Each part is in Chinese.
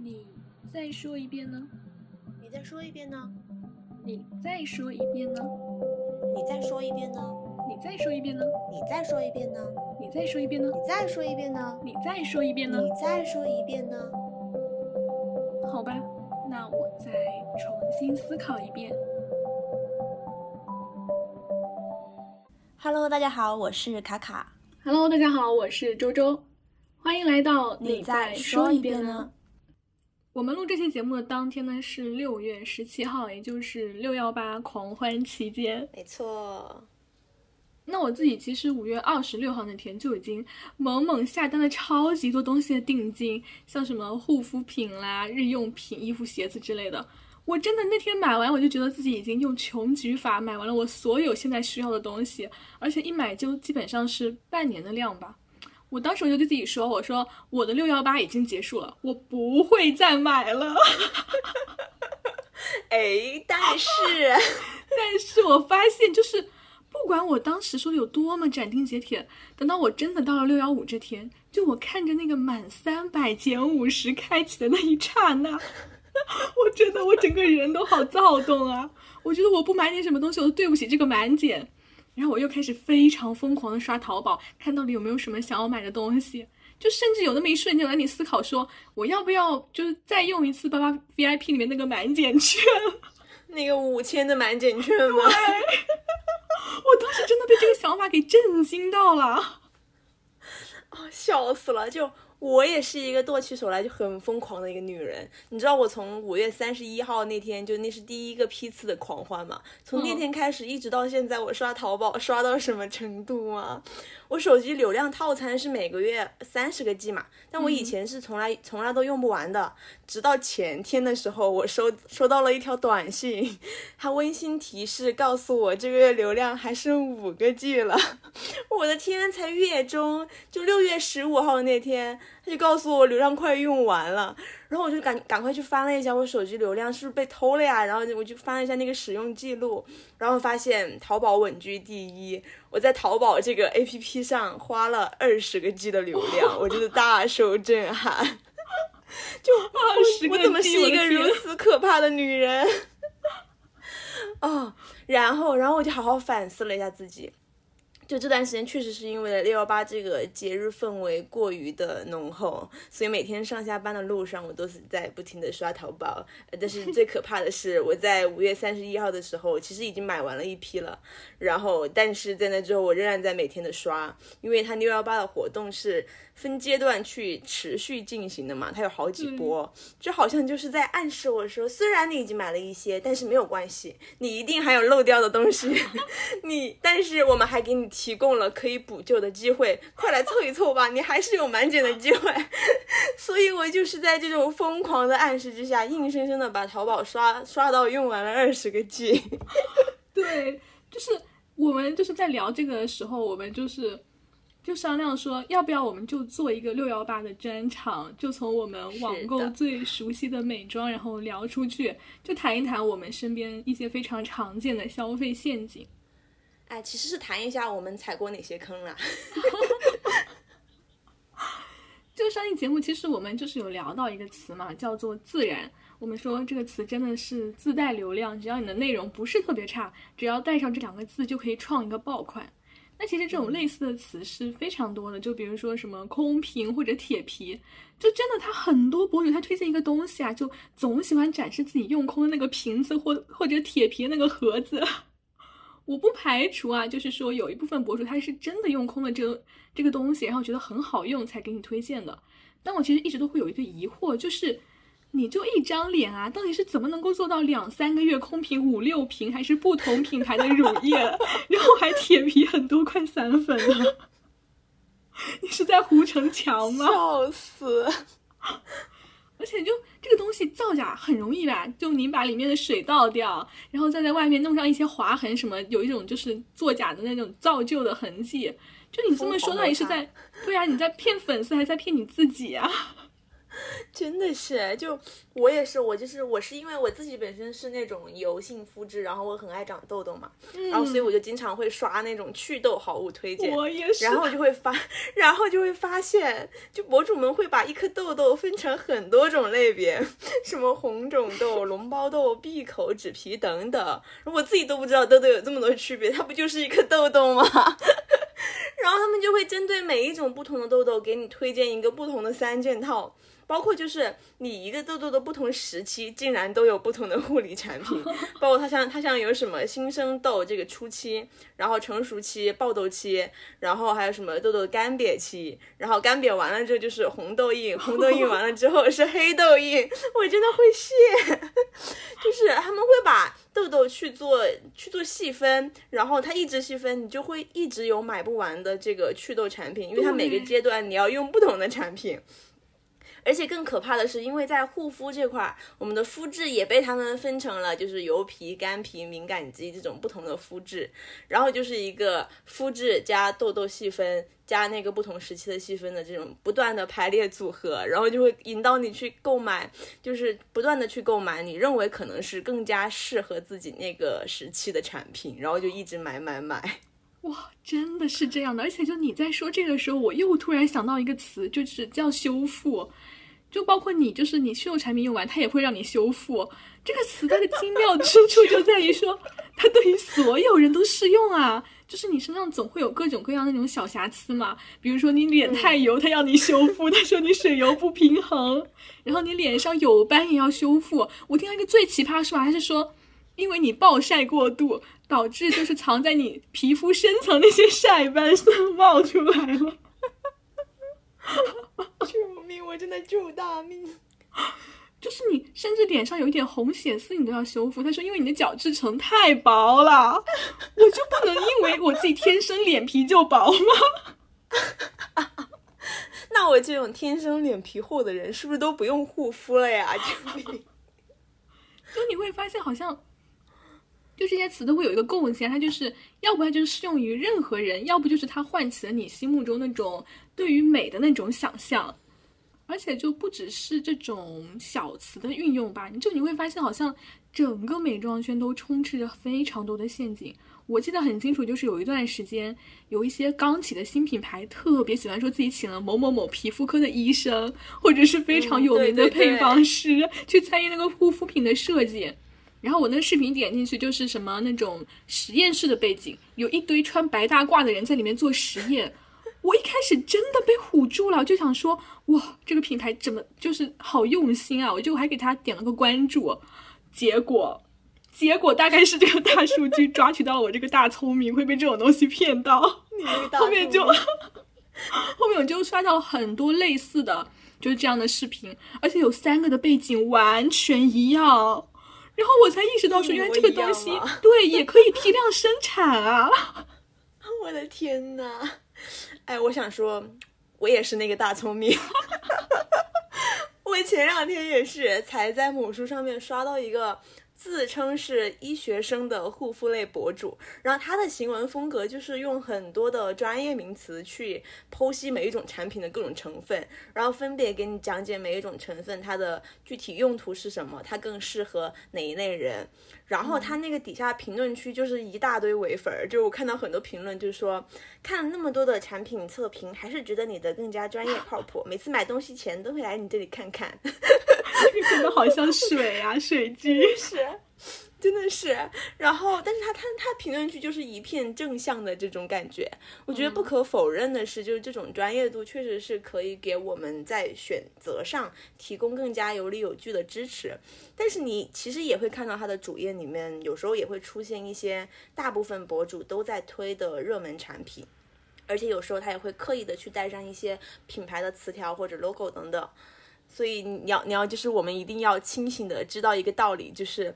你再说一遍呢？你再说一遍呢？你再说一遍呢？你再说一遍呢？你再说一遍呢？你再说一遍呢？你再说一遍呢？你再说一遍呢？你再说一遍呢？你再说一遍呢？好吧，那我再重新思考一遍。Hello，大家好，我是卡卡。Hello，大家好，我是周周，欢迎来到你再再说一遍遍呢？我们录这期节目的当天呢是六月十七号，也就是六幺八狂欢期间。没错，那我自己其实五月二十六号那天就已经猛猛下单了超级多东西的定金，像什么护肤品啦、日用品、衣服、鞋子之类的。我真的那天买完，我就觉得自己已经用穷举法买完了我所有现在需要的东西，而且一买就基本上是半年的量吧。我当时我就对自己说：“我说我的六幺八已经结束了，我不会再买了。”哎，但是 但是我发现，就是不管我当时说的有多么斩钉截铁，等到我真的到了六幺五这天，就我看着那个满三百减五十开启的那一刹那，我觉得我整个人都好躁动啊！我觉得我不买点什么东西，我都对不起这个满减。然后我又开始非常疯狂的刷淘宝，看到底有没有什么想要买的东西。就甚至有那么一瞬间，我让你思考说，我要不要就是再用一次八八 VIP 里面那个满减券？那个五千的满减券吗？我当时真的被这个想法给震惊到了。哦，笑死了！就我也是一个剁起手来就很疯狂的一个女人。你知道我从五月三十一号那天，就那是第一个批次的狂欢嘛？从那天开始一直到现在，我刷淘宝刷到什么程度吗？我手机流量套餐是每个月三十个 G 嘛，但我以前是从来、从来都用不完的。直到前天的时候，我收收到了一条短信，它温馨提示告诉我这个月流量还剩五个 G 了。我的天，才月中，就六月十五号那天，他就告诉我流量快用完了，然后我就赶赶快去翻了一下我手机流量是不是被偷了呀？然后我就翻了一下那个使用记录，然后发现淘宝稳居第一。我在淘宝这个 A P P 上花了二十个 G 的流量，我真的大受震撼。就二十个我怎么是一个如此可怕的女人？哦，然后，然后我就好好反思了一下自己。就这段时间确实是因为六幺八这个节日氛围过于的浓厚，所以每天上下班的路上我都是在不停的刷淘宝。但是最可怕的是，我在五月三十一号的时候，其实已经买完了一批了。然后，但是在那之后，我仍然在每天的刷，因为它六幺八的活动是分阶段去持续进行的嘛，它有好几波，就好像就是在暗示我说，虽然你已经买了一些，但是没有关系，你一定还有漏掉的东西，你，但是我们还给你提供了可以补救的机会，快来凑一凑吧，你还是有满减的机会。所以我就是在这种疯狂的暗示之下，硬生生的把淘宝刷刷到用完了二十个 G。对，就是我们就是在聊这个的时候，我们就是就商量说，要不要我们就做一个六幺八的专场，就从我们网购最熟悉的美妆，然后聊出去，就谈一谈我们身边一些非常常见的消费陷阱。哎，其实是谈一下我们踩过哪些坑啦。就上一节目，其实我们就是有聊到一个词嘛，叫做自然。我们说这个词真的是自带流量，只要你的内容不是特别差，只要带上这两个字就可以创一个爆款。那其实这种类似的词是非常多的，就比如说什么空瓶或者铁皮，就真的他很多博主他推荐一个东西啊，就总喜欢展示自己用空的那个瓶子或或者铁皮的那个盒子。我不排除啊，就是说有一部分博主他是真的用空了这个这个东西，然后觉得很好用才给你推荐的。但我其实一直都会有一个疑惑，就是你就一张脸啊，到底是怎么能够做到两三个月空瓶五六瓶，还是不同品牌的乳液，然后还铁皮很多块散粉呢？你是在糊城墙吗？笑死！而且就这个东西造假很容易吧？就你把里面的水倒掉，然后再在外面弄上一些划痕什么，有一种就是作假的那种造就的痕迹。就你这么说，到底是在对啊？你在骗粉丝还是在骗你自己啊？真 真的是，就我也是，我就是我是因为我自己本身是那种油性肤质，然后我很爱长痘痘嘛，然后所以我就经常会刷那种祛痘好物推荐，我也是，然后就会发，然后就会发现，就博主们会把一颗痘痘分成很多种类别，什么红肿痘、脓包痘、闭口、脂皮等等，我自己都不知道痘痘有这么多区别，它不就是一颗痘痘吗？然后他们就会针对每一种不同的痘痘，给你推荐一个不同的三件套。包括就是你一个痘痘的不同时期，竟然都有不同的护理产品。包括它像它像有什么新生痘这个初期，然后成熟期、爆痘期，然后还有什么痘痘干瘪期，然后干瘪完了之后就是红痘印，红痘印完了之后是黑痘印。我真的会谢，就是他们会把痘痘去做去做细分，然后它一直细分，你就会一直有买不完的这个祛痘产品，因为它每个阶段你要用不同的产品。而且更可怕的是，因为在护肤这块，我们的肤质也被他们分成了就是油皮、干皮、敏感肌这种不同的肤质，然后就是一个肤质加痘痘细分加那个不同时期的细分的这种不断的排列组合，然后就会引导你去购买，就是不断的去购买你认为可能是更加适合自己那个时期的产品，然后就一直买买买。哇，真的是这样的！而且就你在说这个时候，我又突然想到一个词，就是叫修复。就包括你，就是你所有产品用完，它也会让你修复。这个词它的精妙之处就在于说，它对于所有人都适用啊。就是你身上总会有各种各样那种小瑕疵嘛，比如说你脸太油，它要你修复；他说你水油不平衡，然后你脸上有斑也要修复。我听到一个最奇葩说法，还是说，因为你暴晒过度，导致就是藏在你皮肤深层那些晒斑都 冒出来了。救命！我真的救大命！就是你，甚至脸上有一点红血丝，你都要修复。他说，因为你的角质层太薄了，我就不能因为我自己天生脸皮就薄吗？那我这种天生脸皮厚的人，是不是都不用护肤了呀？救命！就你会发现，好像就这些词都会有一个共性，它就是要不它就是适用于任何人，要不就是它唤起了你心目中那种。对于美的那种想象，而且就不只是这种小词的运用吧，你就你会发现，好像整个美妆圈都充斥着非常多的陷阱。我记得很清楚，就是有一段时间，有一些刚起的新品牌特别喜欢说自己请了某某某皮肤科的医生，或者是非常有名的配方师去参与那个护肤品的设计。然后我那个视频点进去，就是什么那种实验室的背景，有一堆穿白大褂的人在里面做实验。我一开始真的被唬住了，就想说哇，这个品牌怎么就是好用心啊！我就还给他点了个关注，结果，结果大概是这个大数据抓取到了我这个大聪明，会被这种东西骗到。后面就 后面我就刷到很多类似的，就是这样的视频，而且有三个的背景完全一样，然后我才意识到说，原来这个东西对也可以批量生产啊！我的天呐！哎，我想说，我也是那个大聪明。我前两天也是才在某书上面刷到一个。自称是医学生的护肤类博主，然后他的行文风格就是用很多的专业名词去剖析每一种产品的各种成分，然后分别给你讲解每一种成分它的具体用途是什么，它更适合哪一类人。然后他那个底下评论区就是一大堆伪粉儿，就我看到很多评论就是说，看了那么多的产品测评，还是觉得你的更加专业靠谱，每次买东西前都会来你这里看看。真的好像水啊，水军是，真的是。然后，但是他他他评论区就是一片正向的这种感觉。我觉得不可否认的是，就是这种专业度确实是可以给我们在选择上提供更加有理有据的支持。但是你其实也会看到他的主页里面，有时候也会出现一些大部分博主都在推的热门产品，而且有时候他也会刻意的去带上一些品牌的词条或者 logo 等等。所以你要你要就是我们一定要清醒的知道一个道理，就是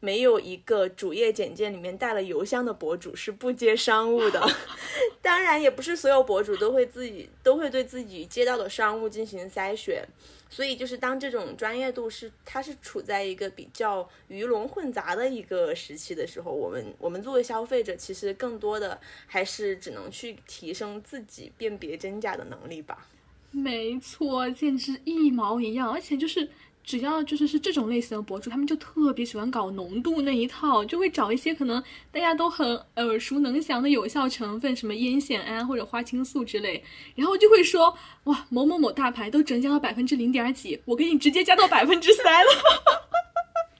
没有一个主页简介里面带了邮箱的博主是不接商务的。当然，也不是所有博主都会自己都会对自己接到的商务进行筛选。所以就是当这种专业度是它是处在一个比较鱼龙混杂的一个时期的时候，我们我们作为消费者，其实更多的还是只能去提升自己辨别真假的能力吧。没错，简直一毛一样，而且就是只要就是是这种类型的博主，他们就特别喜欢搞浓度那一套，就会找一些可能大家都很耳熟能详的有效成分，什么烟酰胺或者花青素之类，然后就会说哇某某某大牌都只能加到百分之零点几，我给你直接加到百分之三了，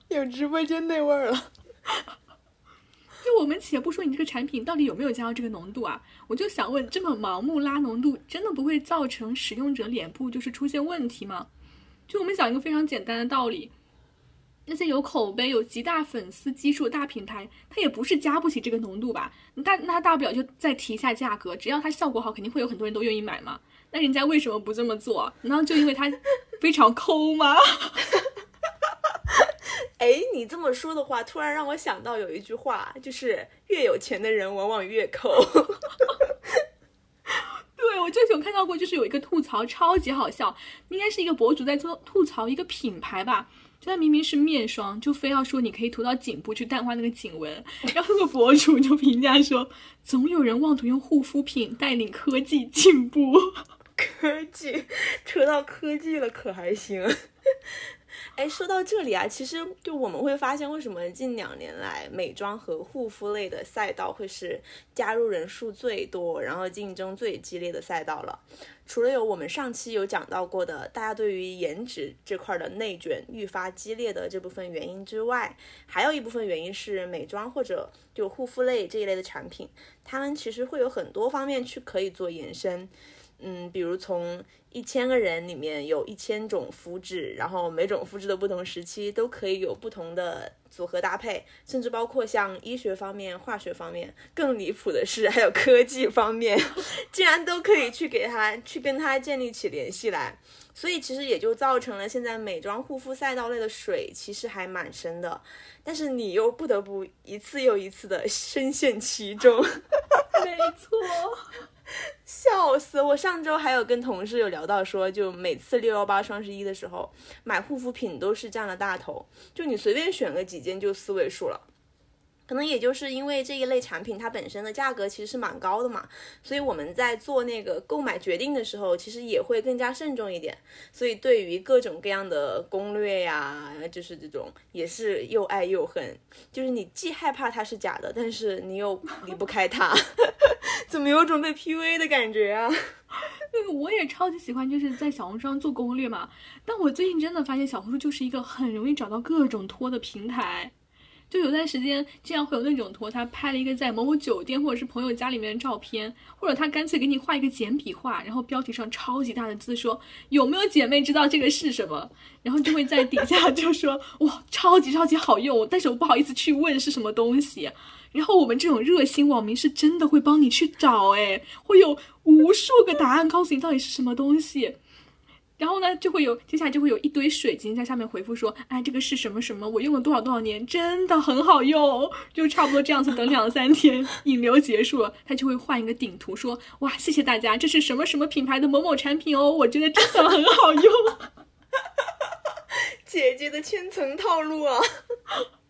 有直播间那味儿了。就我们且不说你这个产品到底有没有加到这个浓度啊，我就想问，这么盲目拉浓度，真的不会造成使用者脸部就是出现问题吗？就我们讲一个非常简单的道理，那些有口碑、有极大粉丝基数的大品牌，它也不是加不起这个浓度吧？大那大不了就再提一下价格，只要它效果好，肯定会有很多人都愿意买嘛。那人家为什么不这么做？难道就因为它非常抠吗？哎，你这么说的话，突然让我想到有一句话，就是越有钱的人往往越抠。对，我就有看到过，就是有一个吐槽超级好笑，应该是一个博主在做吐槽一个品牌吧，就他明明是面霜，就非要说你可以涂到颈部去淡化那个颈纹，然后那个博主就评价说，总有人妄图用护肤品带领科技进步。科技，扯到科技了，可还行。哎，说到这里啊，其实就我们会发现，为什么近两年来美妆和护肤类的赛道会是加入人数最多，然后竞争最激烈的赛道了？除了有我们上期有讲到过的，大家对于颜值这块的内卷愈发激烈的这部分原因之外，还有一部分原因是美妆或者就护肤类这一类的产品，它们其实会有很多方面去可以做延伸。嗯，比如从一千个人里面有一千种肤质，然后每种肤质的不同时期都可以有不同的组合搭配，甚至包括像医学方面、化学方面，更离谱的是还有科技方面，竟然都可以去给他去跟他建立起联系来。所以其实也就造成了现在美妆护肤赛道类的水其实还蛮深的，但是你又不得不一次又一次的深陷其中。没错。笑死！我上周还有跟同事有聊到说，就每次六幺八、双十一的时候买护肤品都是占了大头，就你随便选个几件就四位数了。可能也就是因为这一类产品它本身的价格其实是蛮高的嘛，所以我们在做那个购买决定的时候，其实也会更加慎重一点。所以对于各种各样的攻略呀，就是这种也是又爱又恨，就是你既害怕它是假的，但是你又离不开它，怎么有种被 PUA 的感觉啊？那个我也超级喜欢，就是在小红书上做攻略嘛。但我最近真的发现，小红书就是一个很容易找到各种托的平台。就有段时间，经常会有那种托，他拍了一个在某某酒店或者是朋友家里面的照片，或者他干脆给你画一个简笔画，然后标题上超级大的字说有没有姐妹知道这个是什么，然后就会在底下就说哇超级超级好用，但是我不好意思去问是什么东西。然后我们这种热心网民是真的会帮你去找，哎，会有无数个答案告诉你到底是什么东西。然后呢，就会有接下来就会有一堆水晶在下面回复说，哎，这个是什么什么，我用了多少多少年，真的很好用，就差不多这样子。等两三天引流结束了，他就会换一个顶图说，哇，谢谢大家，这是什么什么品牌的某某产品哦，我觉得真的很好用。姐姐的千层套路啊！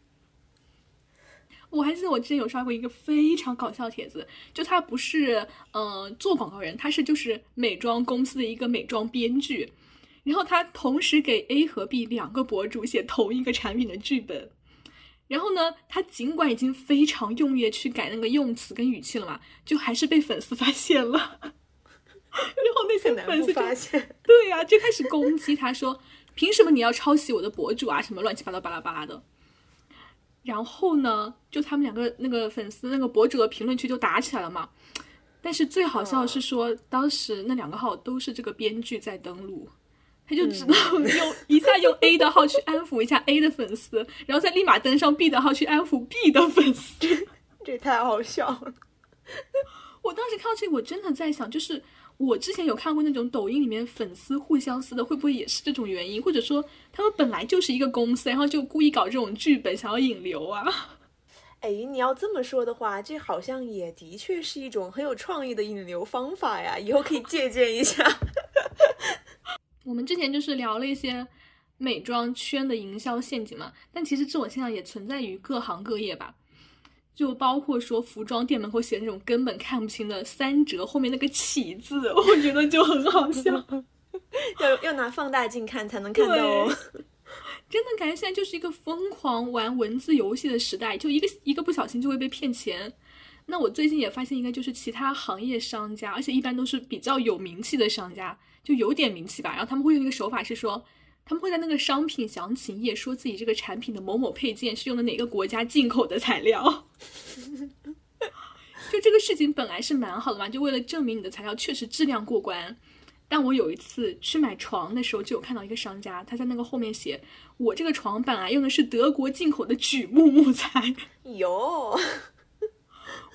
我还记得我之前有刷过一个非常搞笑帖子，就他不是嗯做广告人，他是就是美妆公司的一个美妆编剧，然后他同时给 A 和 B 两个博主写同一个产品的剧本，然后呢，他尽管已经非常用力的去改那个用词跟语气了嘛，就还是被粉丝发现了，然后那些粉丝发现，对呀，就开始攻击他说，凭什么你要抄袭我的博主啊，什么乱七八糟巴拉巴拉的。然后呢，就他们两个那个粉丝那个博主的评论区就打起来了嘛。但是最好笑的是说，当时那两个号都是这个编剧在登录，他就知道用 一下用 A 的号去安抚一下 A 的粉丝，然后再立马登上 B 的号去安抚 B 的粉丝，这太好笑了。我当时看到这，我真的在想，就是。我之前有看过那种抖音里面粉丝互相撕的，会不会也是这种原因？或者说他们本来就是一个公司，然后就故意搞这种剧本，想要引流啊？哎，你要这么说的话，这好像也的确是一种很有创意的引流方法呀，以后可以借鉴一下。我们之前就是聊了一些美妆圈的营销陷阱嘛，但其实这种现象也存在于各行各业吧。就包括说服装店门口写那种根本看不清的三折后面那个起字，我觉得就很好笑。要要拿放大镜看才能看到哦。真的感觉现在就是一个疯狂玩文字游戏的时代，就一个一个不小心就会被骗钱。那我最近也发现一个，就是其他行业商家，而且一般都是比较有名气的商家，就有点名气吧。然后他们会用一个手法是说，他们会在那个商品详情页说自己这个产品的某某配件是用的哪个国家进口的材料。就这个事情本来是蛮好的嘛，就为了证明你的材料确实质量过关。但我有一次去买床的时候，就有看到一个商家，他在那个后面写：“我这个床本来用的是德国进口的榉木木材。”哟，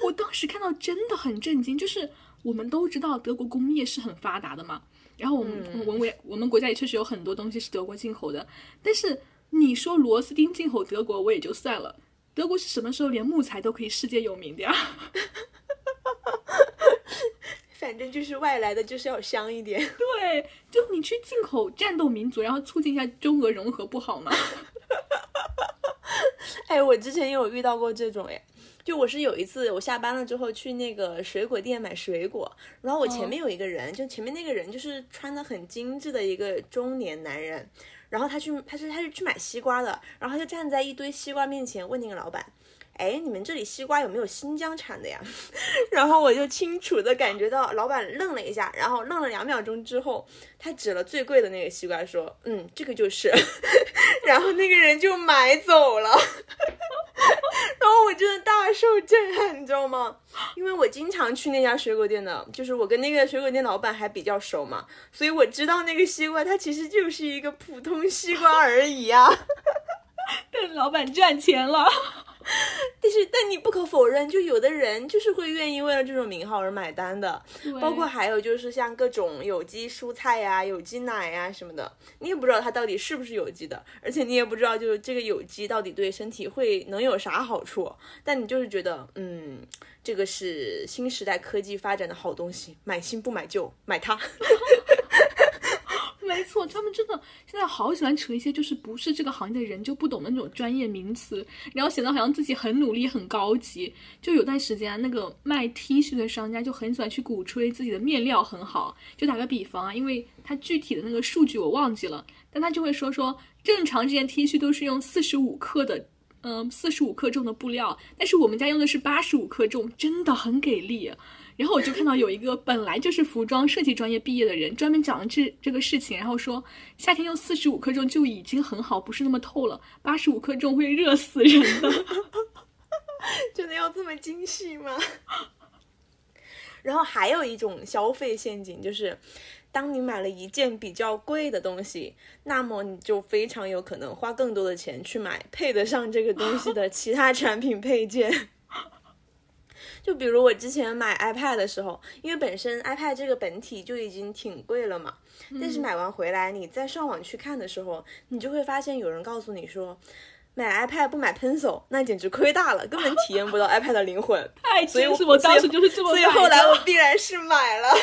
我当时看到真的很震惊。就是我们都知道德国工业是很发达的嘛，然后我们我们我们国家也确实有很多东西是德国进口的。但是你说螺丝钉进口德国，我也就算了。德国是什么时候连木材都可以世界有名的呀？反正就是外来的，就是要香一点。对，就你去进口战斗民族，然后促进一下中俄融合，不好吗？哎，我之前也有遇到过这种哎，就我是有一次我下班了之后去那个水果店买水果，然后我前面有一个人，就前面那个人就是穿的很精致的一个中年男人，然后他去他是他是去买西瓜的，然后他就站在一堆西瓜面前问那个老板。哎，你们这里西瓜有没有新疆产的呀？然后我就清楚的感觉到，老板愣了一下，然后愣了两秒钟之后，他指了最贵的那个西瓜说：“嗯，这个就是。”然后那个人就买走了。真的大受震撼，你知道吗？因为我经常去那家水果店的，就是我跟那个水果店老板还比较熟嘛，所以我知道那个西瓜它其实就是一个普通西瓜而已啊。但老板赚钱了。但是，但你不可否认，就有的人就是会愿意为了这种名号而买单的。包括还有就是像各种有机蔬菜呀、有机奶呀什么的，你也不知道它到底是不是有机的，而且你也不知道就是这个有机到底对身体会能有啥好处。但你就是觉得，嗯，这个是新时代科技发展的好东西，买新不买旧，买它。没错，他们真的现在好喜欢扯一些就是不是这个行业的人就不懂的那种专业名词，然后显得好像自己很努力很高级。就有段时间，那个卖 T 恤的商家就很喜欢去鼓吹自己的面料很好。就打个比方啊，因为他具体的那个数据我忘记了，但他就会说说正常这件 T 恤都是用四十五克的，嗯，四十五克重的布料，但是我们家用的是八十五克重，真的很给力。然后我就看到有一个本来就是服装设计专业毕业的人，专门讲了这这个事情，然后说夏天用四十五克重就已经很好，不是那么透了，八十五克重会热死人的。真的要这么精细吗？然后还有一种消费陷阱，就是当你买了一件比较贵的东西，那么你就非常有可能花更多的钱去买配得上这个东西的其他产品配件。就比如我之前买 iPad 的时候，因为本身 iPad 这个本体就已经挺贵了嘛，但是买完回来，你再上网去看的时候，你就会发现有人告诉你说，买 iPad 不买 Pencil，那简直亏大了，根本体验不到 iPad 的灵魂。太真实，我当时就是这么所以后来我必然是买了。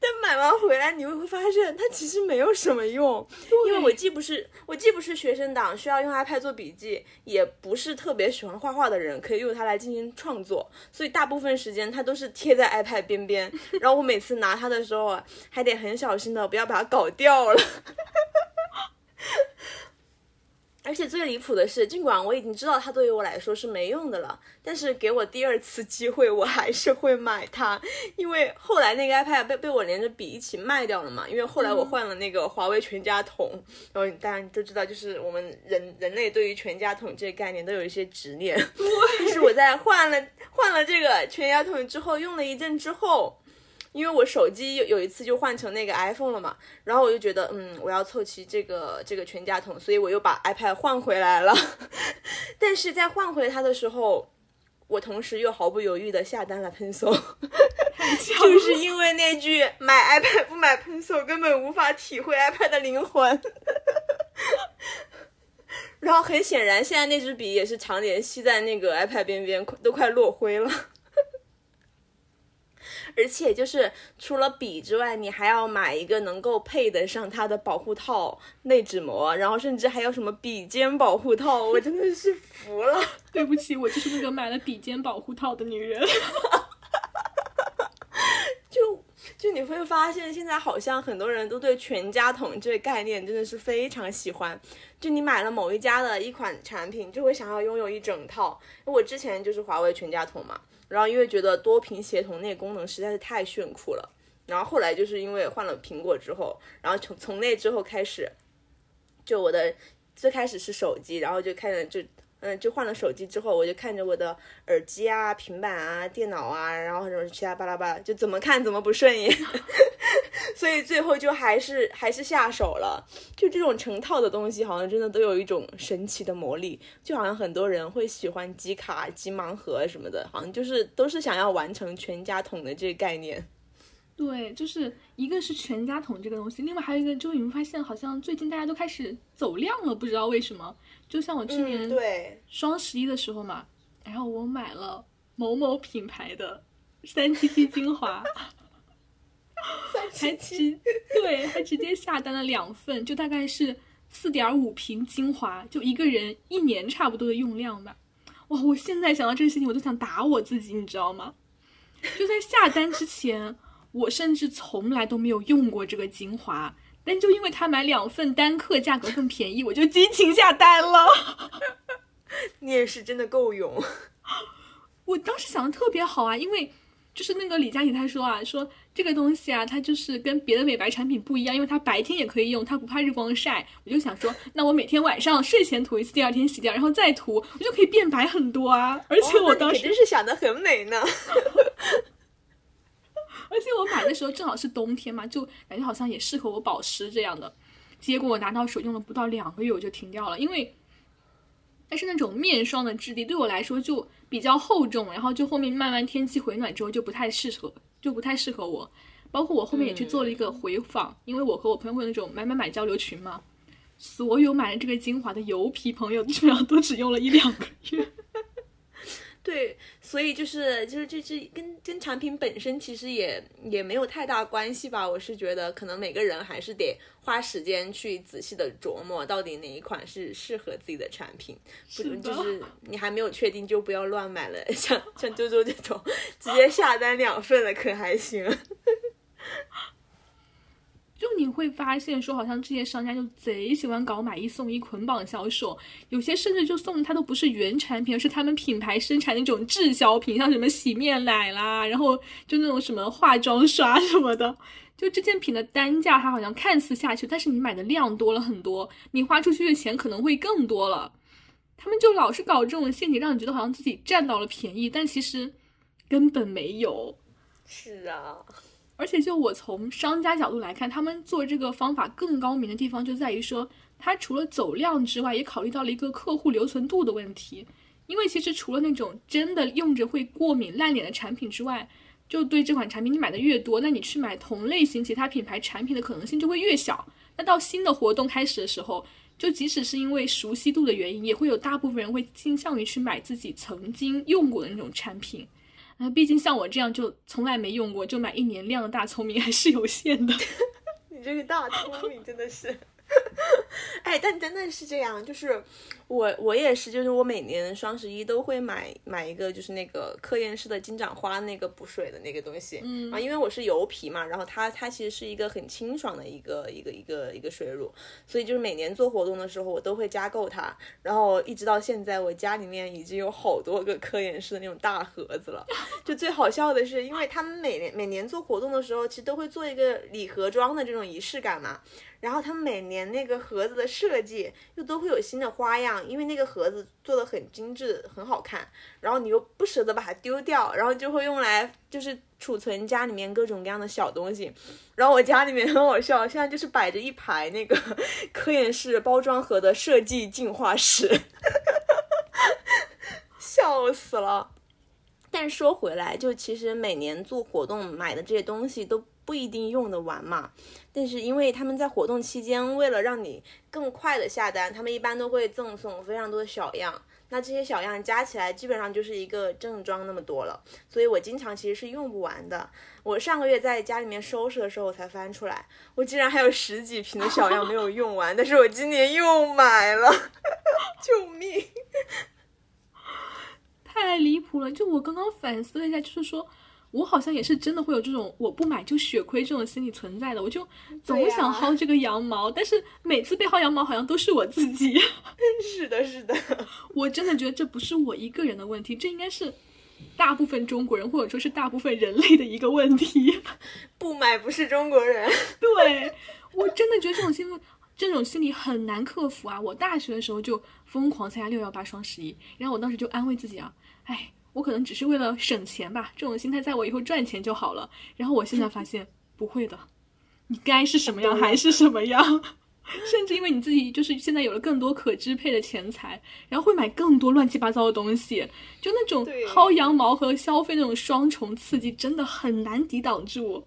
但买完回来，你会会发现它其实没有什么用，因为我既不是我既不是学生党，需要用 iPad 做笔记，也不是特别喜欢画画的人，可以用它来进行创作，所以大部分时间它都是贴在 iPad 边边，然后我每次拿它的时候啊，还得很小心的不要把它搞掉了。而且最离谱的是，尽管我已经知道它对于我来说是没用的了，但是给我第二次机会，我还是会买它。因为后来那个 iPad 被被我连着笔一起卖掉了嘛。因为后来我换了那个华为全家桶，然后大家都知道，就是我们人人类对于全家桶这个概念都有一些执念。但是我在换了换了这个全家桶之后，用了一阵之后。因为我手机有有一次就换成那个 iPhone 了嘛，然后我就觉得，嗯，我要凑齐这个这个全家桶，所以我又把 iPad 换回来了。但是在换回它的时候，我同时又毫不犹豫的下单了 Pencil，就是因为那句买 iPad 不买 Pencil 根本无法体会 iPad 的灵魂。然后很显然，现在那支笔也是常年吸在那个 iPad 边边，都快落灰了。而且就是除了笔之外，你还要买一个能够配得上它的保护套、内纸膜，然后甚至还有什么笔尖保护套，我真的是服了。对不起，我就是那个买了笔尖保护套的女人。就就你你会发现，现在好像很多人都对全家桶这个概念真的是非常喜欢。就你买了某一家的一款产品，就会想要拥有一整套。我之前就是华为全家桶嘛，然后因为觉得多屏协同那个功能实在是太炫酷了，然后后来就是因为换了苹果之后，然后从从那之后开始，就我的最开始是手机，然后就开始就。嗯，就换了手机之后，我就看着我的耳机啊、平板啊、电脑啊，然后什么其他巴拉巴拉，就怎么看怎么不顺眼，所以最后就还是还是下手了。就这种成套的东西，好像真的都有一种神奇的魔力，就好像很多人会喜欢集卡、集盲盒什么的，好像就是都是想要完成全家桶的这个概念。对，就是一个是全家桶这个东西，另外还有一个，就你会发现好像最近大家都开始走量了，不知道为什么。就像我去年对双十一的时候嘛，然后我买了某某品牌的三七七精华，三七七对，还直接下单了两份，就大概是四点五瓶精华，就一个人一年差不多的用量吧。哇，我现在想到这个事情，我都想打我自己，你知道吗？就在下单之前。我甚至从来都没有用过这个精华，但就因为他买两份单克价格更便宜，我就激情下单了。你也是真的够勇。我当时想的特别好啊，因为就是那个李佳琦他说啊，说这个东西啊，它就是跟别的美白产品不一样，因为它白天也可以用，它不怕日光晒。我就想说，那我每天晚上睡前涂一次，第二天洗掉，然后再涂，我就可以变白很多啊。而且我当时真是想的很美呢。而且我买的时候正好是冬天嘛，就感觉好像也适合我保湿这样的。结果我拿到手用了不到两个月我就停掉了，因为它是那种面霜的质地，对我来说就比较厚重，然后就后面慢慢天气回暖之后就不太适合，就不太适合我。包括我后面也去做了一个回访，因为我和我朋友会那种买买买交流群嘛，所有买了这个精华的油皮朋友基本上都只用了一两个月。对，所以就是就是这这跟跟产品本身其实也也没有太大关系吧。我是觉得可能每个人还是得花时间去仔细的琢磨，到底哪一款是适合自己的产品。不就是你还没有确定就不要乱买了。像像周周这种直接下单两份的可还行。就你会发现，说好像这些商家就贼喜欢搞买一送一捆绑销售，有些甚至就送的它都不是原产品，而是他们品牌生产那种滞销品，像什么洗面奶啦，然后就那种什么化妆刷什么的。就这件品的单价它好像看似下去，但是你买的量多了很多，你花出去的钱可能会更多了。他们就老是搞这种陷阱，让你觉得好像自己占到了便宜，但其实根本没有。是啊。而且，就我从商家角度来看，他们做这个方法更高明的地方就在于说，他除了走量之外，也考虑到了一个客户留存度的问题。因为其实除了那种真的用着会过敏烂脸的产品之外，就对这款产品你买的越多，那你去买同类型其他品牌产品的可能性就会越小。那到新的活动开始的时候，就即使是因为熟悉度的原因，也会有大部分人会倾向于去买自己曾经用过的那种产品。啊毕竟像我这样就从来没用过，就买一年量的大聪明还是有限的。你这个大聪明真的是。哎，但真的是这样，就是我我也是，就是我每年双十一都会买买一个，就是那个科颜氏的金盏花那个补水的那个东西，嗯啊，因为我是油皮嘛，然后它它其实是一个很清爽的一个一个一个一个水乳，所以就是每年做活动的时候我都会加购它，然后一直到现在我家里面已经有好多个科颜氏的那种大盒子了，就最好笑的是，因为他们每年每年做活动的时候，其实都会做一个礼盒装的这种仪式感嘛。然后他们每年那个盒子的设计又都会有新的花样，因为那个盒子做的很精致，很好看。然后你又不舍得把它丢掉，然后就会用来就是储存家里面各种各样的小东西。然后我家里面 很好笑，现在就是摆着一排那个 科颜氏包装盒的设计进化史，笑死了。但说回来，就其实每年做活动买的这些东西都。不一定用得完嘛，但是因为他们在活动期间，为了让你更快的下单，他们一般都会赠送非常多的小样。那这些小样加起来，基本上就是一个正装那么多了。所以我经常其实是用不完的。我上个月在家里面收拾的时候，我才翻出来，我竟然还有十几瓶的小样没有用完。但是我今年又买了，救命！太离谱了！就我刚刚反思了一下，就是说。我好像也是真的会有这种我不买就血亏这种心理存在的，我就 总想薅这个羊毛，但是每次被薅羊毛好像都是我自己。是的，是的，我真的觉得这不是我一个人的问题，这应该是大部分中国人或者说是大部分人类的一个问题。不买不是中国人。对我真的觉得这种心理，这种心理很难克服啊！我大学的时候就疯狂参加六幺八、双十一，然后我当时就安慰自己啊，哎，我可能只是为了省钱吧，这种心态在我以后赚钱就好了。然后我现在发现不会的，你该是什么样还是什么样。甚至因为你自己就是现在有了更多可支配的钱财，然后会买更多乱七八糟的东西，就那种薅羊毛和消费那种双重刺激，真的很难抵挡住。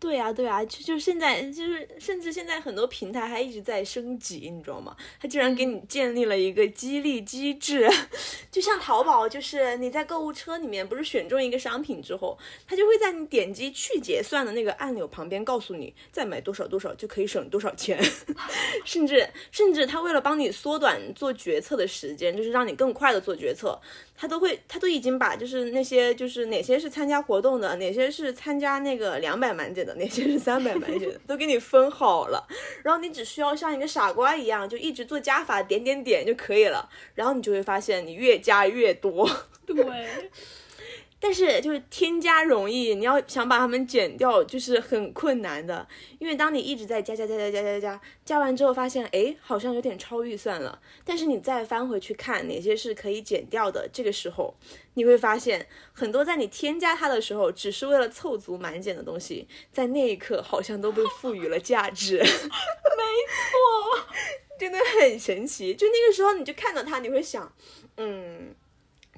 对呀、对呀、就就现在就是，甚至现在很多平台还一直在升级，你知道吗？它竟然给你建立了一个激励机制，就像淘宝，就是你在购物车里面不是选中一个商品之后，它就会在你点击去结算的那个按钮旁边告诉你，再买多少多少就可以省多少钱，甚至甚至它为了帮你缩短做决策的时间，就是让你更快的做决策，他都会，他都已经把就是那些就是哪些是参加活动的，哪些是参加那个两百满减的，哪些是三百满减的，都给你分好了。然后你只需要像一个傻瓜一样，就一直做加法，点点点就可以了。然后你就会发现你越加越多。对，但是就是添加容易，你要想把它们减掉，就是很困难的。因为当你一直在加加加加加加加，加完之后发现，哎，好像有点超预算了。但是你再翻回去看哪些是可以减掉的，这个时候你会发现，很多在你添加它的时候，只是为了凑足满减的东西，在那一刻好像都被赋予了价值。没错。真的很神奇。就那个时候，你就看到它，你会想，嗯，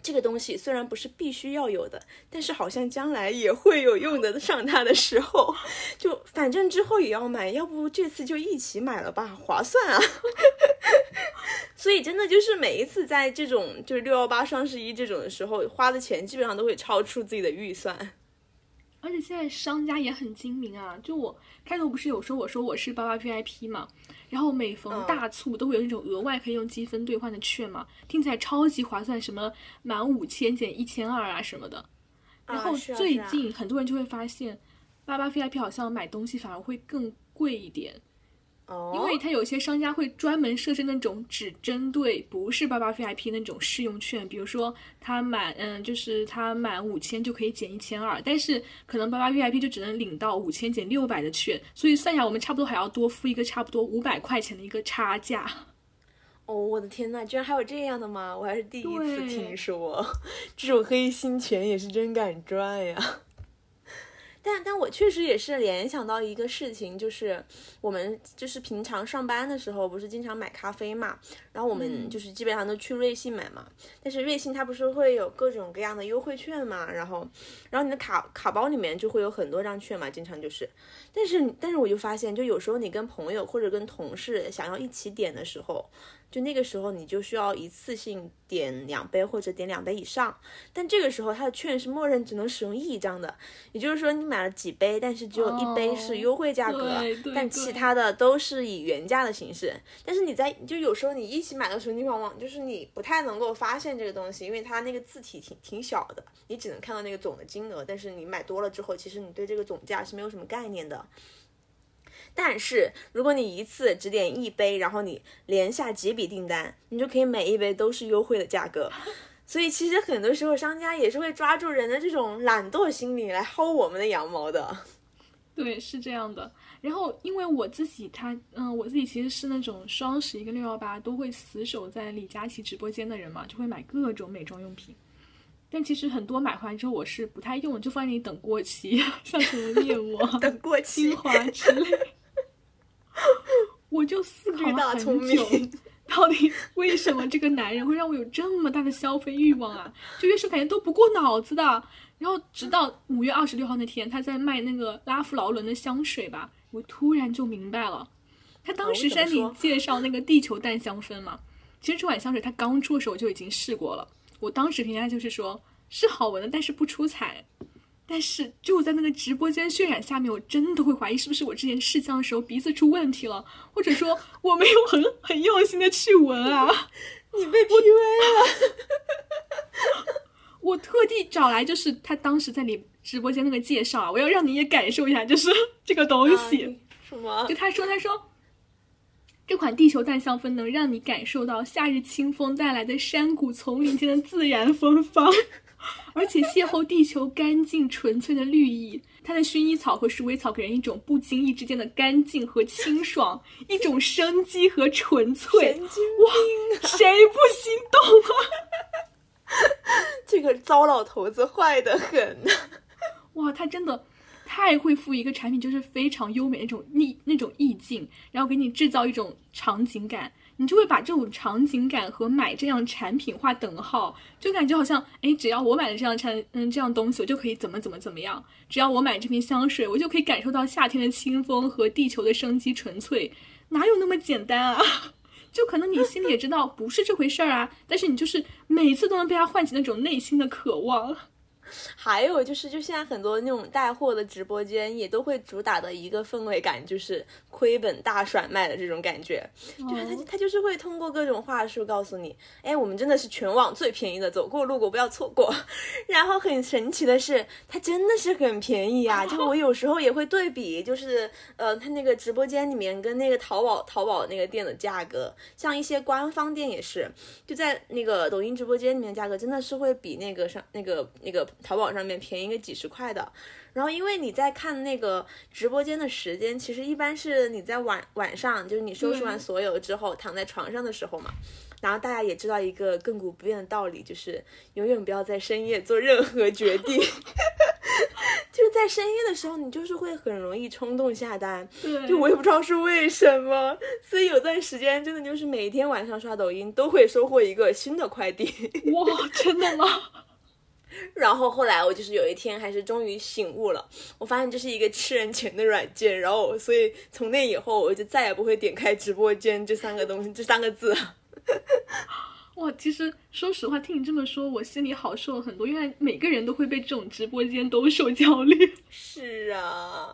这个东西虽然不是必须要有的，但是好像将来也会有用得上它的时候，就反正之后也要买，要不这次就一起买了吧，划算啊。所以真的就是每一次在这种就是六幺八、双十一这种的时候，花的钱基本上都会超出自己的预算。而且现在商家也很精明啊！就我开头不是有说我说我是八八 VIP 嘛，然后每逢大促都会有那种额外可以用积分兑换的券嘛，听起来超级划算，什么满五千减一千二啊什么的。然后最近很多人就会发现，八八 VIP 好像买东西反而会更贵一点，哦，因为它有些商家会专门设置那种只针对不是八八 VIP 那种试用券，比如说他满嗯，就是他满五千就可以减一千二，但是可能八八 VIP 就只能领到五千减六百的券，所以算下来我们差不多还要多付一个差不多五百块钱的一个差价。哦，我的天呐，居然还有这样的吗？我还是第一次听说，这种黑心钱也是真敢赚呀。但但我确实也是联想到一个事情，就是我们就是平常上班的时候，不是经常买咖啡嘛，然后我们嗯就是基本上都去瑞幸买嘛。但是瑞幸它不是会有各种各样的优惠券嘛，然后然后你的卡卡包里面就会有很多张券嘛，经常就是。但是但是我就发现，就有时候你跟朋友或者跟同事想要一起点的时候，就那个时候你就需要一次性点两杯或者点两杯以上，但这个时候它的券是默认只能使用一张的，也就是说你买了几杯，但是只有一杯是优惠价格，但其他的都是以原价的形式。但是你在就有时候你一起买的时候，你往往就是你不太能够发现这个东西，因为它那个字体挺挺小的，你只能看到那个总的金额，但是你买多了之后，其实你对这个总价是没有什么概念的。但是如果你一次只点一杯，然后你连下几笔订单，你就可以每一杯都是优惠的价格。所以其实很多时候商家也是会抓住人的这种懒惰心理来薅我们的羊毛的。对，是这样的。然后，因为我自己他，嗯，我自己其实是那种双十一跟六幺八都会死守在李佳琦直播间的人嘛，就会买各种美妆用品。但其实很多买回来之后我是不太用，就放在那里等过期，像什么面膜、等过期精，华之类。我就思考了很聪久，明。到底为什么这个男人会让我有这么大的消费欲望啊？就越是感觉都不过脑子的。然后直到五月二十六号那天，他在卖那个拉夫劳伦的香水吧，我突然就明白了。他当时山里哦怎么说介绍那个地球淡香氛嘛，其实这款香水他刚出的时候我就已经试过了，我当时评价就是说是好闻的，但是不出彩。但是就在那个直播间渲染下面，我真的会怀疑是不是我之前试香的时候鼻子出问题了，或者说 我没有很很用心的去闻啊。你被 PUA 了。我特地找来，就是他当时在你直播间那个介绍啊，我要让你也感受一下，就是这个东西。啊什么就？他说，他说这款地球淡香氛能让你感受到夏日清风带来的山谷丛林间的自然芬芳，而且邂逅地球干净纯粹的绿意。它的薰衣草和鼠尾草给人一种不经意之间的干净和清爽，一种生机和纯粹。神经哇，谁不心动啊？这个糟老头子坏的很呐！哇，他真的太会赋予一个产品，就是非常优美那种意那种意境，然后给你制造一种场景感，你就会把这种场景感和买这样产品划等号，就感觉好像，哎，只要我买了这样产嗯这样东西，我就可以怎么怎么怎么样；只要我买这瓶香水，我就可以感受到夏天的清风和地球的生机纯粹，哪有那么简单啊？就可能你心里也知道不是这回事儿啊，但是你就是每次都能被它唤起那种内心的渴望。还有就是，就现在很多那种带货的直播间也都会主打的一个氛围感，就是亏本大甩卖的这种感觉。就是他他就是会通过各种话术告诉你，哎，我们真的是全网最便宜的，走过路过不要错过。然后很神奇的是，它真的是很便宜啊！就我有时候也会对比，就是呃，他那个直播间里面跟那个淘宝淘宝那个店的价格，像一些官方店也是，就在那个抖音直播间里面价格真的是会比那个上那个那个淘宝上面便宜个几十块的。然后，因为你在看那个直播间的时间，其实一般是你在晚晚上，就是你收拾完所有之后，躺在床上的时候嘛。然后大家也知道一个亘古不变的道理，就是永远不要在深夜做任何决定。就是在深夜的时候，你就是会很容易冲动下单。对，就我也不知道是为什么，所以有段时间真的就是每天晚上刷抖音都会收获一个新的快递。哇，真的吗？然后后来我就是有一天还是终于醒悟了，我发现这是一个吃人钱的软件，然后所以从那以后我就再也不会点开直播间这三个东西这三个字。哇，其实说实话，听你这么说，我心里好受了很多。原来每个人都会被这种直播间兜售焦虑。是啊，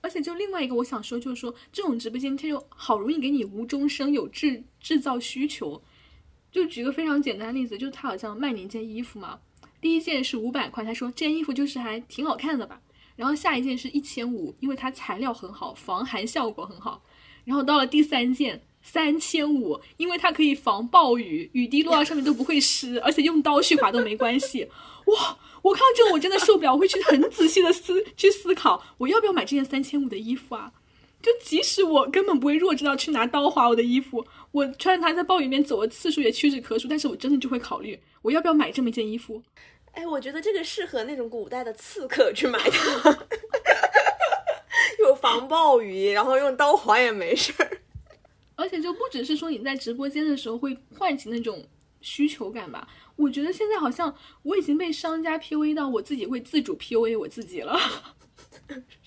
而且就另外一个我想说，就是说这种直播间它就好容易给你无中生有制制造需求。就举个非常简单的例子，就他好像卖你一件衣服嘛，第一件是五百块，他说这件衣服就是还挺好看的吧，然后下一件是一千五，因为它材料很好，防寒效果很好，然后到了第三件。三千五，因为它可以防暴雨，雨滴落到上面都不会湿，而且用刀去划都没关系。哇，我看到这个我真的受不了，我会去很仔细的思去思考，我要不要买这件三千五的衣服啊？就即使我根本不会弱智到去拿刀划我的衣服，我穿着它在暴雨里面走的次数也屈指可数，但是我真的就会考虑，我要不要买这么一件衣服？哎，我觉得这个适合那种古代的刺客去买它，有防暴雨，然后用刀划也没事儿。而且就不只是说你在直播间的时候会唤起那种需求感吧，我觉得现在好像我已经被商家 PUA 到我自己会自主 PUA 我自己了。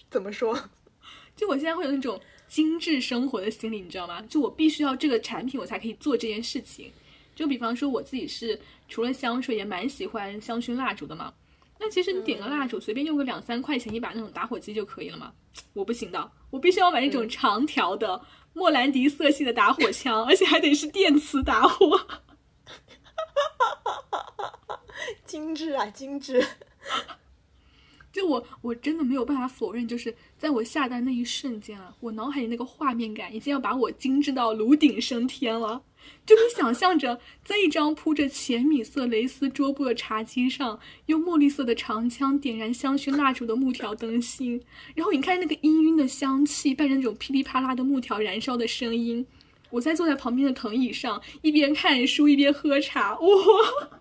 怎么说？就我现在会有那种精致生活的心理，你知道吗？就我必须要这个产品，我才可以做这件事情。就比方说我自己是除了香水，也蛮喜欢香薰蜡烛的嘛。那其实你点个蜡烛，随便用个两三块钱一把那种打火机就可以了嘛。我不行的，我必须要买那种长条的莫兰迪色系的打火枪，而且还得是电磁打火。精致啊，精致！就我我真的没有办法否认，就是在我下单那一瞬间啊，我脑海里那个画面感已经要把我精致到炉顶升天了。就你想象着，在一张铺着浅米色蕾丝桌布的茶几上，用墨绿色的长枪点燃香薰蜡烛的木条灯芯，然后你看那个氤氲的香气，伴着那种噼里啪啦的木条燃烧的声音，我在坐在旁边的藤椅上，一边看书一边喝茶，哇！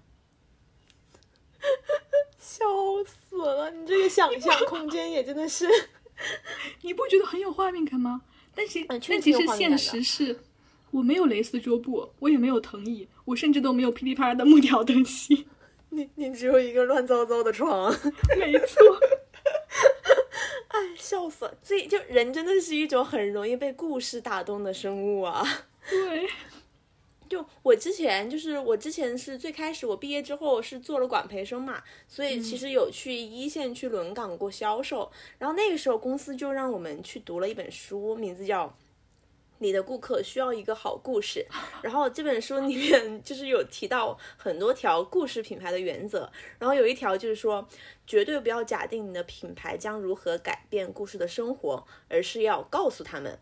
笑死了！你这个想象空间也真的是，你不觉得很有画面感吗？但其但其实现实是，我没有蕾丝桌布，我也没有藤椅，我甚至都没有噼里啪啦的木条灯芯。你你只有一个乱糟糟的床，没错，哎，笑死了！所以就人真的是一种很容易被故事打动的生物啊。对，就我之前就是我之前是最开始我毕业之后是做了管培生嘛，所以其实有去一线去轮岗过销售。然后那个时候公司就让我们去读了一本书，名字叫《你的顾客需要一个好故事。然后这本书里面就是有提到很多条故事品牌的原则，然后有一条就是说，绝对不要假定你的品牌将如何改变故事的生活，而是要告诉他们。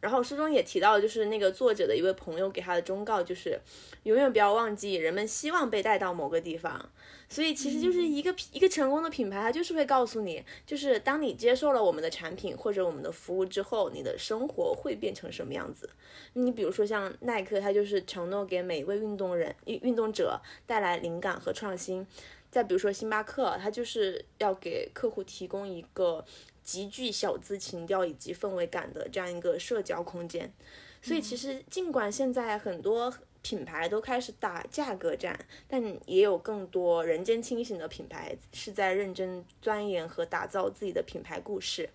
然后书中也提到，就是那个作者的一位朋友给他的忠告，就是永远不要忘记人们希望被带到某个地方。所以其实就是一个一个成功的品牌，它就是会告诉你，就是当你接受了我们的产品或者我们的服务之后，你的生活会变成什么样子。你比如说像耐克，它就是承诺给每一位运动人运运动者带来灵感和创新。再比如说星巴克，它就是要给客户提供一个。极具小资情调以及氛围感的这样一个社交空间，所以其实尽管现在很多品牌都开始打价格战，但也有更多人间清醒的品牌是在认真钻研和打造自己的品牌故事。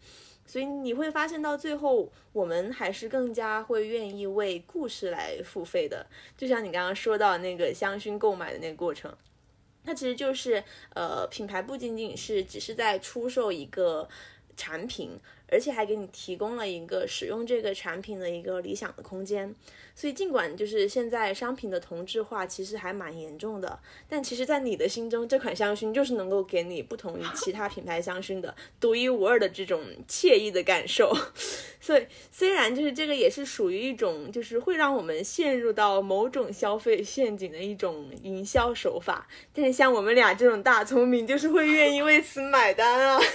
所以你会发现到最后，我们还是更加会愿意为故事来付费的。就像你刚刚说到那个香薰购买的那个过程，它其实就是呃，品牌不仅仅是只是在出售一个。产品，而且还给你提供了一个使用这个产品的一个理想的空间。所以，尽管就是现在商品的同质化其实还蛮严重的，但其实，在你的心中，这款香薰就是能够给你不同于其他品牌香薰的独一无二的这种惬意的感受。所以，虽然就是这个也是属于一种就是会让我们陷入到某种消费陷阱的一种营销手法，但是像我们俩这种大聪明，就是会愿意为此买单啊。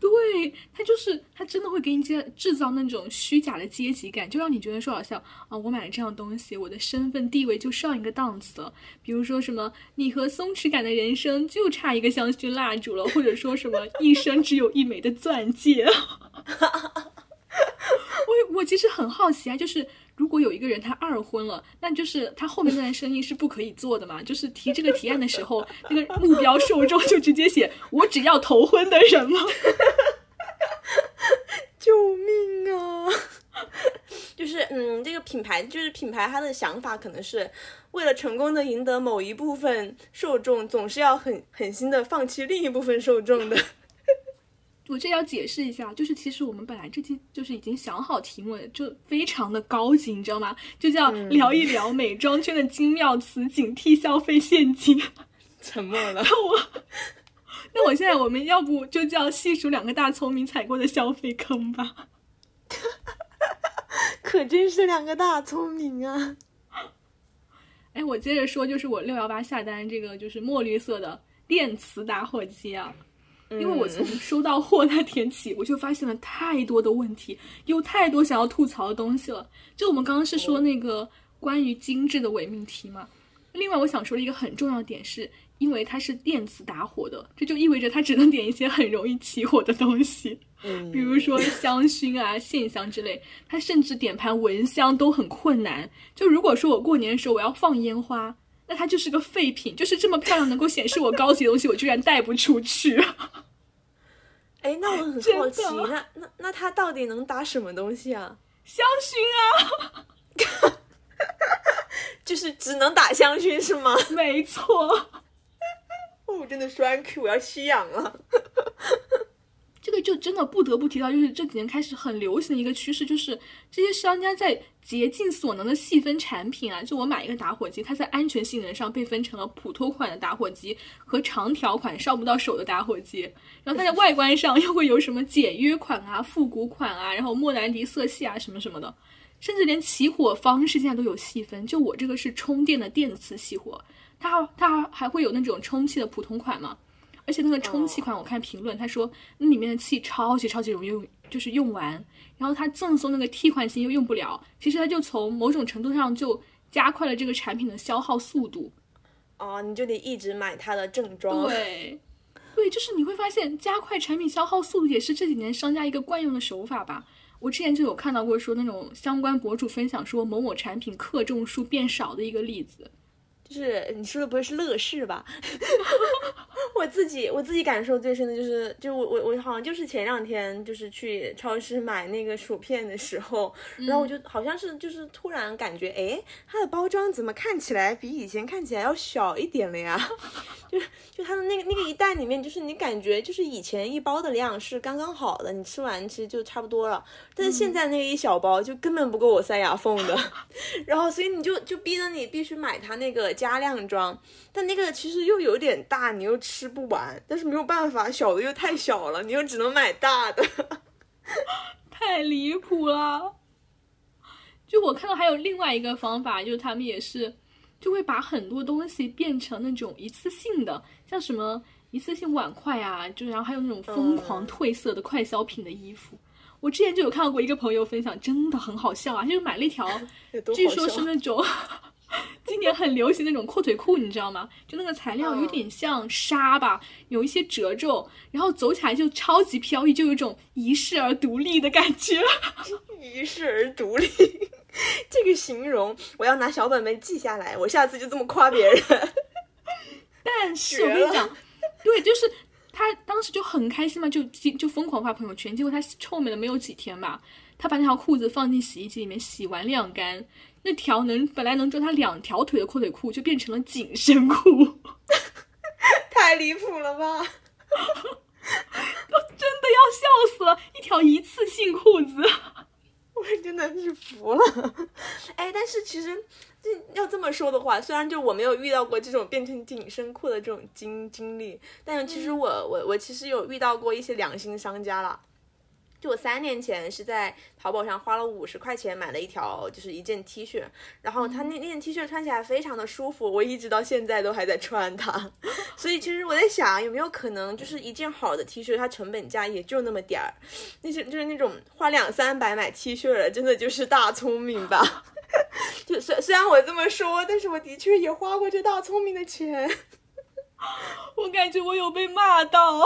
对他就就是他真的会给你制制造那种虚假的阶级感，就让你觉得说好像啊，我买了这样东西，我的身份地位就上一个档次了。比如说什么，你和松弛感的人生就差一个香薰蜡烛了，或者说什么一生只有一枚的钻戒。我我其实很好奇啊，就是。如果有一个人他二婚了，那就是他后面那段生意是不可以做的嘛？就是提这个提案的时候，那个目标受众就直接写“我只要头婚的人了”，救命啊！就是嗯，这个品牌就是品牌，它的想法可能是为了成功的赢得某一部分受众，总是要很狠心的放弃另一部分受众的。我这要解释一下，就是其实我们本来这期就是已经想好题目，就非常的高级，你知道吗？就叫聊一聊美妆圈的精妙词，警惕消费陷阱。沉默了。我，那我现在我们要不就叫细数两个大聪明踩过的消费坑吧？可真是两个大聪明啊！哎，我接着说，就是我六幺八下单这个就是墨绿色的电磁打火机啊。因为我从收到货那天起，我就发现了太多的问题，有太多想要吐槽的东西了。就我们刚刚是说那个关于精致的伪命题嘛。另外，我想说的一个很重要的点是，因为它是电磁打火的，这就意味着它只能点一些很容易起火的东西，比如说香薰啊、线香之类。它甚至点盘蚊香都很困难。就如果说我过年的时候我要放烟花。那它就是个废品，就是这么漂亮能够显示我高级的东西，我居然带不出去。哎，那我很 好奇，那那那它到底能打什么东西啊？香薰啊，就是只能打香薰是吗？没错。哦，真的栓 Q，我要吸氧了。这个就真的不得不提到，就是这几年开始很流行的一个趋势，就是这些商家在竭尽所能的细分产品啊。就我买一个打火机，它在安全性能上被分成了普通款的打火机和长条款烧不到手的打火机，然后它在外观上又会有什么简约款啊、复古款啊，然后莫兰迪色系啊什么什么的，甚至连起火方式现在都有细分。就我这个是充电的电磁起火，它它还会有那种充气的普通款吗？而且那个充气款，我看评论，他说那里面的气超级超级容易用，就是用完，然后他赠送那个替换芯又用不了，其实他就从某种程度上就加快了这个产品的消耗速度。哦，你就得一直买它的正装。对，对，就是你会发现加快产品消耗速度也是这几年商家一个惯用的手法吧。我之前就有看到过说那种相关博主分享说某某产品克重数变少的一个例子。就是你说的不会是乐视吧？我 我自己我自己感受最深的就是，就我我我好像就是前两天就是去超市买那个薯片的时候，然后我就好像是就是突然感觉，哎，它的包装怎么看起来比以前看起来要小一点了呀？就就它的那个那个一袋里面，就是你感觉就是以前一包的量是刚刚好的，你吃完其实就差不多了，但是现在那个一小包就根本不够我塞牙缝的，然后所以你就就逼着你必须买它那个加量装，但那个其实又有点大，你又吃不完，但是没有办法，小的又太小了，你又只能买大的，太离谱了。就我看到还有另外一个方法，就是他们也是。就会把很多东西变成那种一次性的，像什么一次性碗筷啊，就然后还有那种疯狂褪色的快消品的衣服。我之前就有看到过一个朋友分享，真的很好笑啊，就是买了一条，据说是那种今年很流行那种阔腿裤，你知道吗？就那个材料有点像纱吧，有一些褶皱，然后走起来就超级飘逸，就有一种遗世而独立的感觉。遗世而独立。这个形容我要拿小本本记下来，我下次就这么夸别人。但是我跟你讲，对，就是他当时就很开心嘛，就就疯狂发朋友圈。结果他臭美了没有几天吧，他把那条裤子放进洗衣机里面洗完晾干，那条能本来能遮他两条腿的阔腿裤就变成了紧身裤，太离谱了吧！我真的要笑死了，一条一次性裤子。我真的是服了，哎，但是其实这要这么说的话，虽然就我没有遇到过这种变成紧身裤的这种经经历，但其实我我我其实有遇到过一些良心商家了。就我三年前是在淘宝上花了五十块钱买了一条，就是一件 T 恤，然后它那那件 T 恤穿起来非常的舒服，我一直到现在都还在穿它。所以其实我在想，有没有可能就是一件好的 T 恤，它成本价也就那么点儿，那些就是那种花两三百买 T 恤的，真的就是大聪明吧？就虽虽然我这么说，但是我的确也花过这大聪明的钱。我感觉我有被骂到，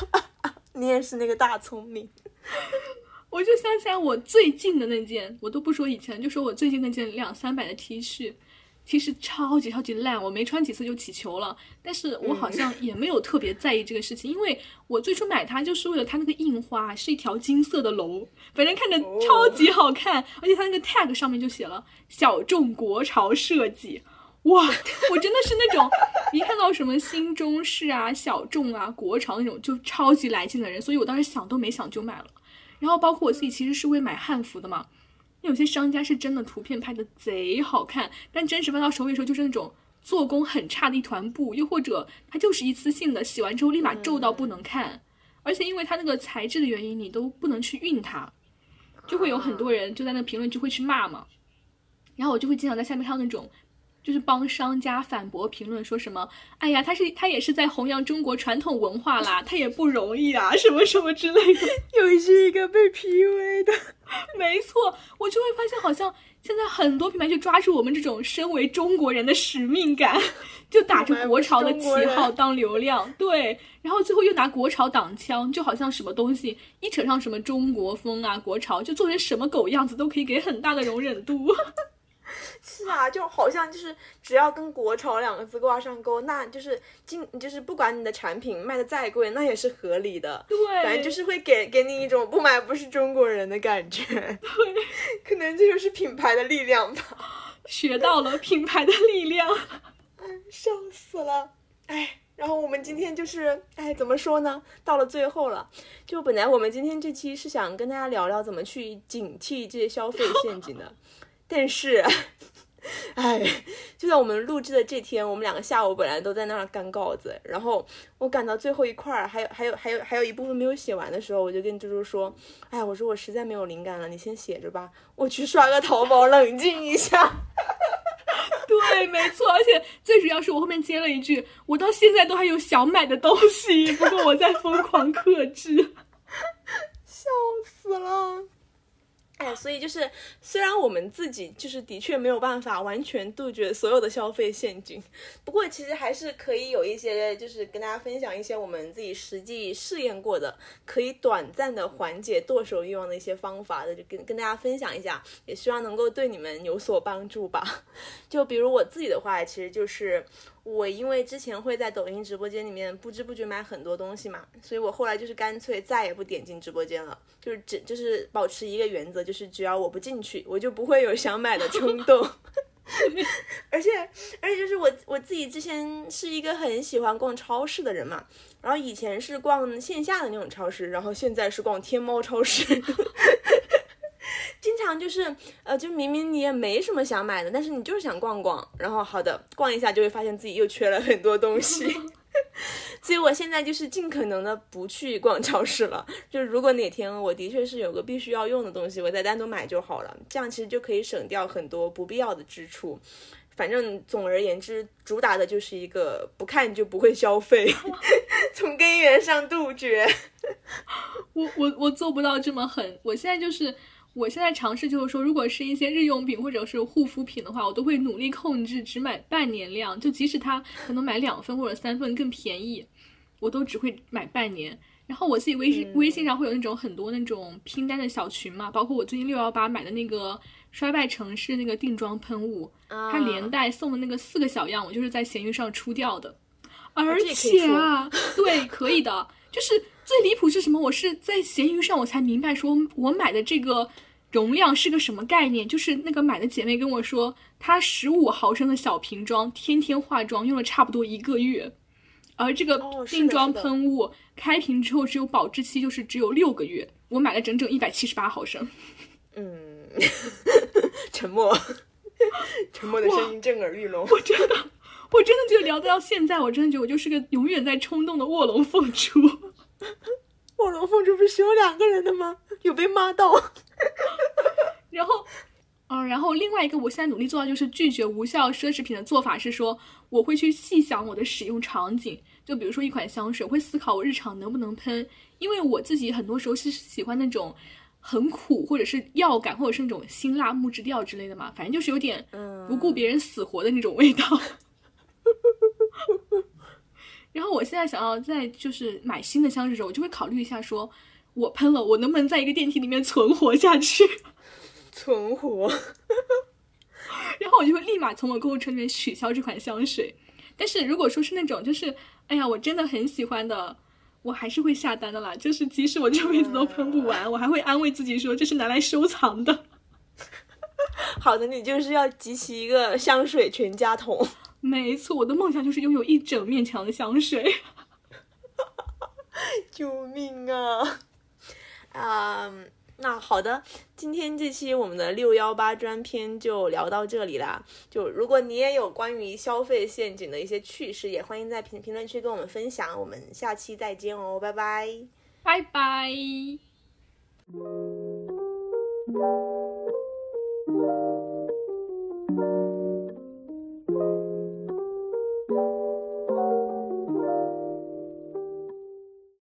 你也是那个大聪明。我就想起来我最近的那件，我都不说以前，就说我最近那件两三百的 T 恤，其实超级超级烂，我没穿几次就起球了。但是我好像也没有特别在意这个事情，因为我最初买它就是为了它那个印花是一条金色的龙，反正看着超级好看，而且它那个 tag 上面就写了小众国潮设计。哇，我真的是那种一看到什么新中式啊、小众啊、国潮那种就超级来劲的人，所以我当时想都没想就买了。然后包括我自己其实是会买汉服的嘛，有些商家是真的图片拍的贼好看，但真实发到手里的时候就是那种做工很差的一团布，又或者它就是一次性的，洗完之后立马皱到不能看，而且因为它那个材质的原因，你都不能去熨它，就会有很多人就在那评论区会去骂嘛，然后我就会经常在下面看到那种。就是帮商家反驳评论，说什么？哎呀，他是他也是在弘扬中国传统文化啦，他也不容易啊，什么什么之类的。又是一个被 PUA 的，没错，我就会发现，好像现在很多品牌就抓住我们这种身为中国人的使命感，就打着国潮的旗号当流量，对，然后最后又拿国潮挡枪，就好像什么东西一扯上什么中国风啊、国潮，就做成什么狗样子都可以给很大的容忍度。是啊，就好像就是只要跟国潮两个字挂上钩，那就是今就是不管你的产品卖的再贵，那也是合理的。对，反正就是会给给你一种不买不是中国人的感觉。对，可能这就是品牌的力量吧。学到了品牌的力量，嗯笑死了。哎，然后我们今天就是哎，怎么说呢？到了最后了，就本来我们今天这期是想跟大家聊聊怎么去警惕这些消费陷阱的。但是，哎，就在我们录制的这天，我们两个下午本来都在那儿干稿子，然后我赶到最后一块儿，还有还有还有还有一部分没有写完的时候，我就跟猪猪说：“哎，我说我实在没有灵感了，你先写着吧，我去刷个淘宝冷静一下。”对，没错，而且最主要是我后面接了一句：“我到现在都还有想买的东西，不过我在疯狂克制。”笑死了。哎，所以就是，虽然我们自己就是的确没有办法完全杜绝所有的消费陷阱，不过其实还是可以有一些，就是跟大家分享一些我们自己实际试验过的，可以短暂的缓解剁手欲望的一些方法的，就跟跟大家分享一下，也希望能够对你们有所帮助吧。就比如我自己的话，其实就是。我因为之前会在抖音直播间里面不知不觉买很多东西嘛，所以我后来就是干脆再也不点进直播间了，就是只就是保持一个原则，就是只要我不进去，我就不会有想买的冲动。而且而且就是我我自己之前是一个很喜欢逛超市的人嘛，然后以前是逛线下的那种超市，然后现在是逛天猫超市。经常就是呃，就明明你也没什么想买的，但是你就是想逛逛，然后好的逛一下就会发现自己又缺了很多东西，所以我现在就是尽可能的不去逛超市了。就如果哪天我的确是有个必须要用的东西，我再单独买就好了，这样其实就可以省掉很多不必要的支出。反正总而言之，主打的就是一个不看就不会消费，从根源上杜绝。我我我做不到这么狠，我现在就是。我现在尝试就是说，如果是一些日用品或者是护肤品的话，我都会努力控制只买半年量，就即使它可能买两份或者三份更便宜，我都只会买半年。然后我自己微信微信上会有那种很多那种拼单的小群嘛，包括我最近六幺八买的那个衰败城市那个定妆喷雾，它连带送的那个四个小样，我就是在闲鱼上出掉的。而且啊，对，可以的。就是最离谱是什么？我是在闲鱼上我才明白，说我买的这个。容量是个什么概念？就是那个买的姐妹跟我说，她十五毫升的小瓶装，天天化妆用了差不多一个月，而这个定妆喷雾开瓶之后只有保质期，就是只有六个月。我买了整整一百七十八毫升。嗯，沉默，沉默的声音震耳欲聋。我真的，我真的觉得聊到现在，我真的觉得我就是个永远在冲动的卧龙凤雏。卧龙凤雏不是只有两个人的吗？有被骂到。然后，嗯，然后另外一个，我现在努力做到就是拒绝无效奢侈品的做法是说，我会去细想我的使用场景。就比如说一款香水，我会思考我日常能不能喷，因为我自己很多时候是喜欢那种很苦或者是药感，或者是那种辛辣木质调之类的嘛，反正就是有点不顾别人死活的那种味道。然后我现在想要在就是买新的香水的时候，我就会考虑一下说。我喷了，我能不能在一个电梯里面存活下去？存活，然后我就会立马从我购物车里面取消这款香水。但是如果说是那种，就是哎呀，我真的很喜欢的，我还是会下单的啦。就是即使我这辈子都喷不完，我还会安慰自己说这是拿来收藏的。好的，你就是要集齐一个香水全家桶。没错，我的梦想就是拥有一整面墙的香水。救命啊！嗯，那好的，今天这期我们的六幺八专篇就聊到这里啦。就如果你也有关于消费陷阱的一些趣事，也欢迎在评评论区跟我们分享。我们下期再见哦，拜拜，拜拜。